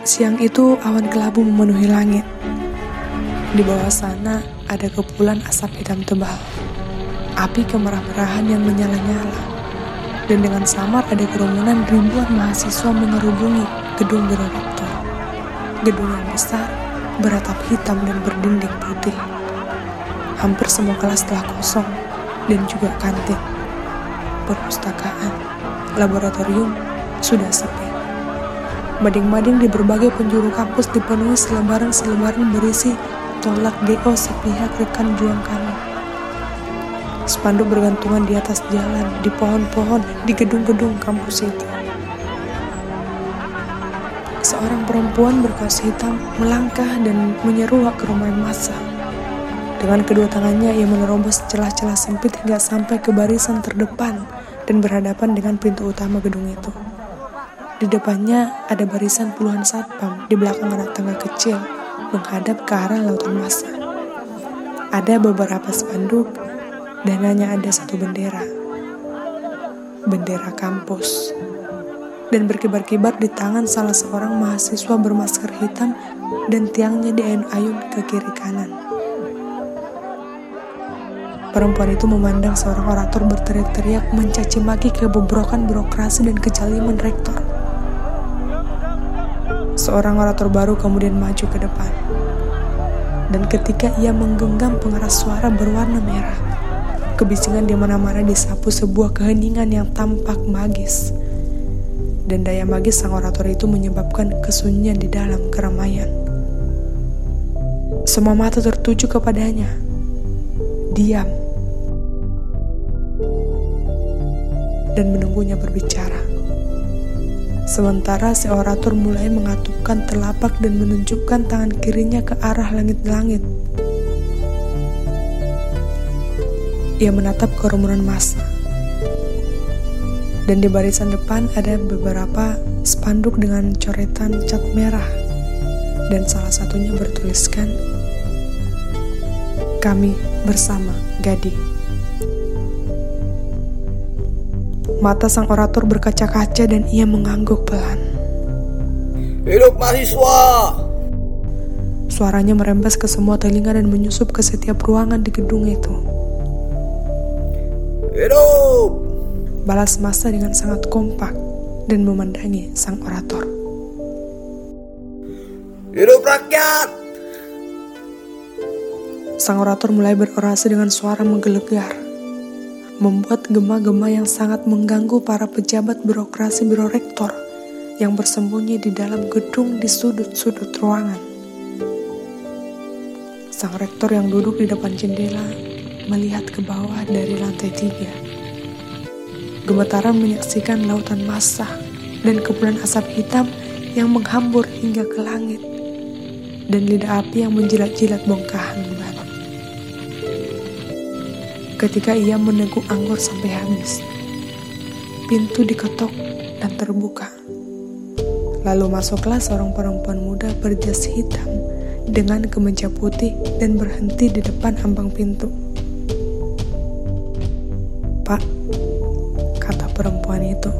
Siang itu awan kelabu memenuhi langit. Di bawah sana ada kepulan asap hitam tebal. Api kemerah-merahan yang menyala-nyala. Dan dengan samar ada kerumunan ribuan mahasiswa mengerubungi gedung biro. Gedung yang besar, beratap hitam dan berdinding putih. Hampir semua kelas telah kosong dan juga kantin. Perpustakaan, laboratorium sudah sepi. Mading-mading di berbagai penjuru kampus dipenuhi selebaran-selebaran berisi tolak DO sepihak rekan juang kami. Spanduk bergantungan di atas jalan, di pohon-pohon, di gedung-gedung kampus itu. Seorang perempuan berkaos hitam melangkah dan menyeruak ke rumah massa. Dengan kedua tangannya ia menerobos celah-celah sempit hingga sampai ke barisan terdepan dan berhadapan dengan pintu utama gedung itu. Di depannya ada barisan puluhan satpam, di belakang anak tangga kecil menghadap ke arah lautan massa. Ada beberapa spanduk dan hanya ada satu bendera. Bendera kampus. Dan berkibar-kibar di tangan salah seorang mahasiswa bermasker hitam dan tiangnya diayun-ayun ke kiri kanan. Perempuan itu memandang seorang orator berteriak-teriak mencaci maki kebobrokan birokrasi dan kejaliman rektor. Seorang orator baru kemudian maju ke depan. Dan ketika ia menggenggam pengeras suara berwarna merah, kebisingan di mana-mana disapu sebuah keheningan yang tampak magis. Dan daya magis sang orator itu menyebabkan kesunyian di dalam keramaian. Semua mata tertuju kepadanya. Diam. Dan menunggunya berbicara. Sementara si orator mulai mengatupkan telapak dan menunjukkan tangan kirinya ke arah langit-langit. Ia menatap kerumunan massa dan di barisan depan ada beberapa spanduk dengan coretan cat merah dan salah satunya bertuliskan kami bersama Gading. Mata sang orator berkaca-kaca dan ia mengangguk pelan. Hidup mahasiswa! Suaranya merembes ke semua telinga dan menyusup ke setiap ruangan di gedung itu. Hidup! balas masa dengan sangat kompak dan memandangi sang orator. Hidup rakyat! Sang orator mulai berorasi dengan suara menggelegar, membuat gema-gema yang sangat mengganggu para pejabat birokrasi biro rektor yang bersembunyi di dalam gedung di sudut-sudut ruangan. Sang rektor yang duduk di depan jendela melihat ke bawah dari lantai tiga Gemetaran menyaksikan lautan massa dan kepulan asap hitam yang menghambur hingga ke langit dan lidah api yang menjilat-jilat bongkahan ban. Ketika ia meneguk anggur sampai habis, pintu diketok dan terbuka. Lalu masuklah seorang perempuan muda berjas hitam dengan kemeja putih dan berhenti di depan ambang pintu. Pak, perempuan itu.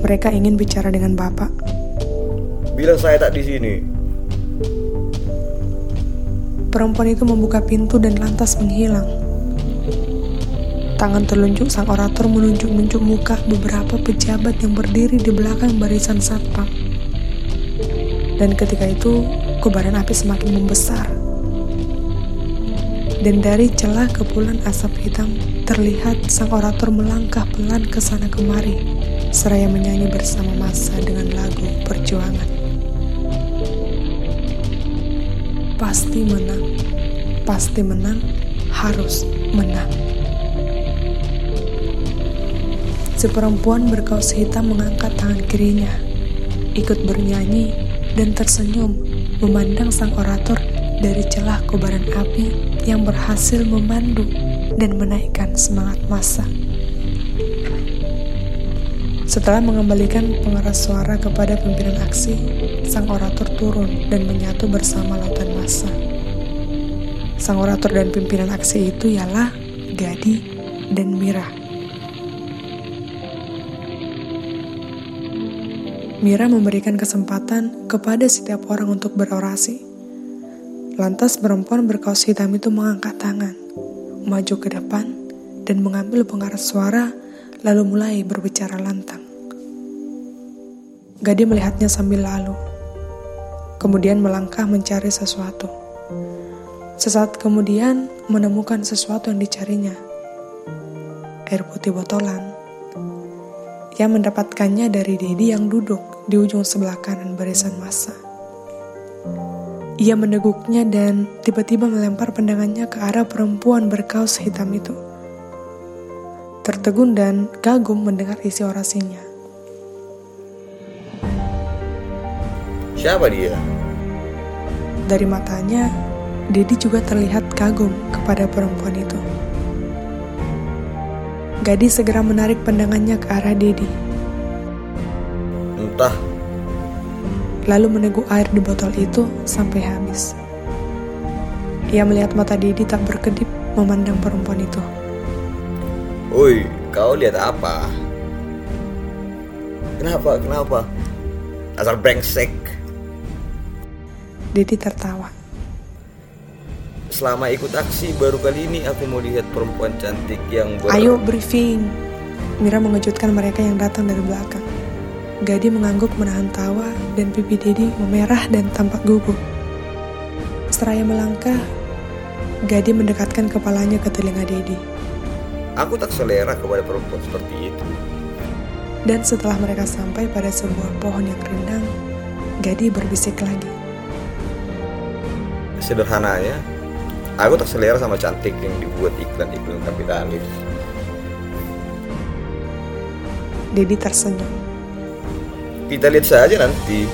Mereka ingin bicara dengan Bapak. Bilang saya tak di sini. Perempuan itu membuka pintu dan lantas menghilang. Tangan terlunjuk sang orator menunjuk-nunjuk muka beberapa pejabat yang berdiri di belakang barisan satpam. Dan ketika itu, kobaran api semakin membesar. Dan dari celah kepulan asap hitam Terlihat sang orator melangkah pelan ke sana kemari, seraya menyanyi bersama masa dengan lagu perjuangan. Pasti menang, pasti menang, harus menang. Si perempuan berkaos hitam mengangkat tangan kirinya, ikut bernyanyi dan tersenyum memandang sang orator dari celah kobaran api yang berhasil memandu dan menaikkan semangat massa. Setelah mengembalikan pengeras suara kepada pimpinan aksi, sang orator turun dan menyatu bersama lautan massa. Sang orator dan pimpinan aksi itu ialah Gadi dan Mira. Mira memberikan kesempatan kepada setiap orang untuk berorasi. Lantas perempuan berkaos hitam itu mengangkat tangan, maju ke depan, dan mengambil pengaras suara lalu mulai berbicara lantang. Gadi melihatnya sambil lalu, kemudian melangkah mencari sesuatu. Sesaat kemudian menemukan sesuatu yang dicarinya. Air putih botolan. Ia mendapatkannya dari Dedi yang duduk di ujung sebelah kanan barisan masa. Ia meneguknya dan tiba-tiba melempar pandangannya ke arah perempuan berkaus hitam itu tertegun dan kagum mendengar isi orasinya. Siapa dia? Dari matanya, Dedi juga terlihat kagum kepada perempuan itu. Gadis segera menarik pandangannya ke arah Dedi. Entah. Lalu meneguk air di botol itu sampai habis. Ia melihat mata Dedi tak berkedip memandang perempuan itu. Woi, kau lihat apa? Kenapa? Kenapa? Asal brengsek. Dedi tertawa. Selama ikut aksi baru kali ini aku mau lihat perempuan cantik yang ber... Ayo briefing. Mira mengejutkan mereka yang datang dari belakang. Gadi mengangguk menahan tawa dan pipi Dedi memerah dan tampak gugup. Seraya melangkah, Gadi mendekatkan kepalanya ke telinga Dedi. Aku tak selera kepada perempuan seperti itu. Dan setelah mereka sampai pada sebuah pohon yang rindang, Gadi berbisik lagi. Sederhananya, aku tak selera sama cantik yang dibuat iklan-iklan kapitalis. Dedi tersenyum. Kita lihat saja nanti.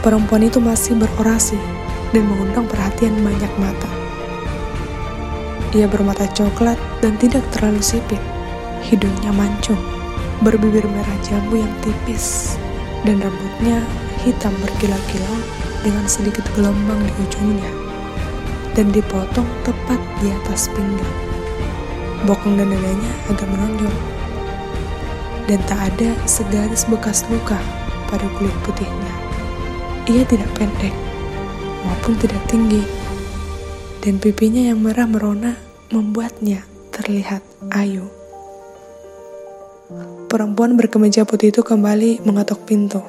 Perempuan itu masih berorasi dan mengundang perhatian banyak mata. Ia bermata coklat dan tidak terlalu sipit. Hidungnya mancung, berbibir merah jambu yang tipis, dan rambutnya hitam berkilau-kilau dengan sedikit gelombang di ujungnya, dan dipotong tepat di atas pinggang. Bokong dan dadanya agak menonjol, dan tak ada segaris bekas luka pada kulit putihnya. Ia tidak pendek maupun tidak tinggi dan pipinya yang merah merona membuatnya terlihat ayu. Perempuan berkemeja putih itu kembali mengetok pintu,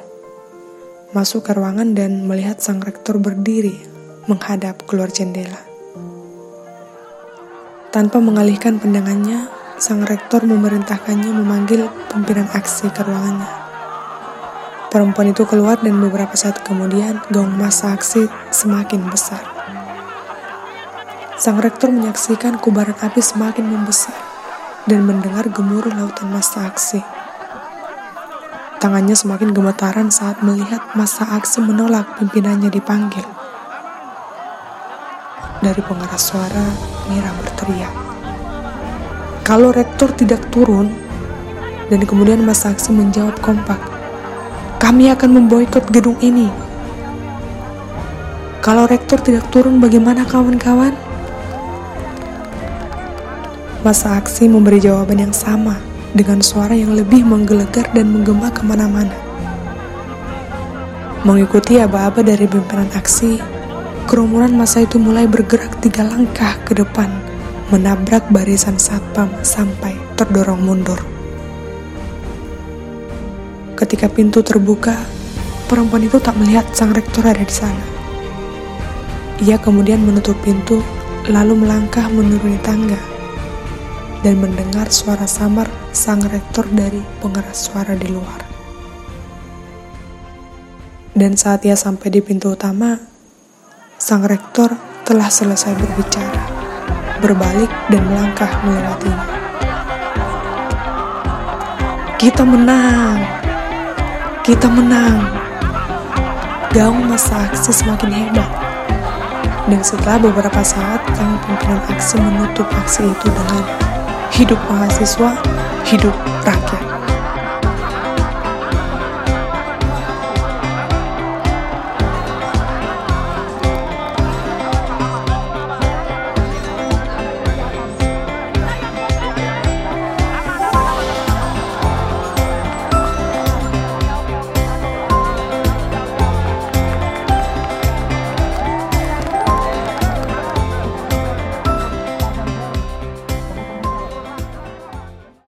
masuk ke ruangan dan melihat sang rektor berdiri menghadap keluar jendela. Tanpa mengalihkan pandangannya, sang rektor memerintahkannya memanggil pimpinan aksi ke ruangannya. Perempuan itu keluar dan beberapa saat kemudian gaung masa aksi semakin besar. Sang rektor menyaksikan kubaran api semakin membesar dan mendengar gemuruh lautan masa aksi. Tangannya semakin gemetaran saat melihat masa aksi menolak pimpinannya dipanggil. Dari pengeras suara, Mira berteriak. Kalau rektor tidak turun, dan kemudian masa aksi menjawab kompak, kami akan memboikot gedung ini. Kalau rektor tidak turun, bagaimana kawan-kawan? Masa aksi memberi jawaban yang sama dengan suara yang lebih menggelegar dan menggema ke mana-mana. Mengikuti aba-aba dari pimpinan aksi, kerumunan masa itu mulai bergerak tiga langkah ke depan, menabrak barisan satpam sampai terdorong mundur. Ketika pintu terbuka, perempuan itu tak melihat sang rektor ada di sana. Ia kemudian menutup pintu, lalu melangkah menuruni tangga dan mendengar suara samar sang rektor dari pengeras suara di luar. Dan saat ia sampai di pintu utama, sang rektor telah selesai berbicara, berbalik dan melangkah melewatinya. Kita menang! Kita menang! Gaung masa aksi semakin hebat. Dan setelah beberapa saat, sang pimpinan aksi menutup aksi itu dengan Hidup mahasiswa, hidup rakyat.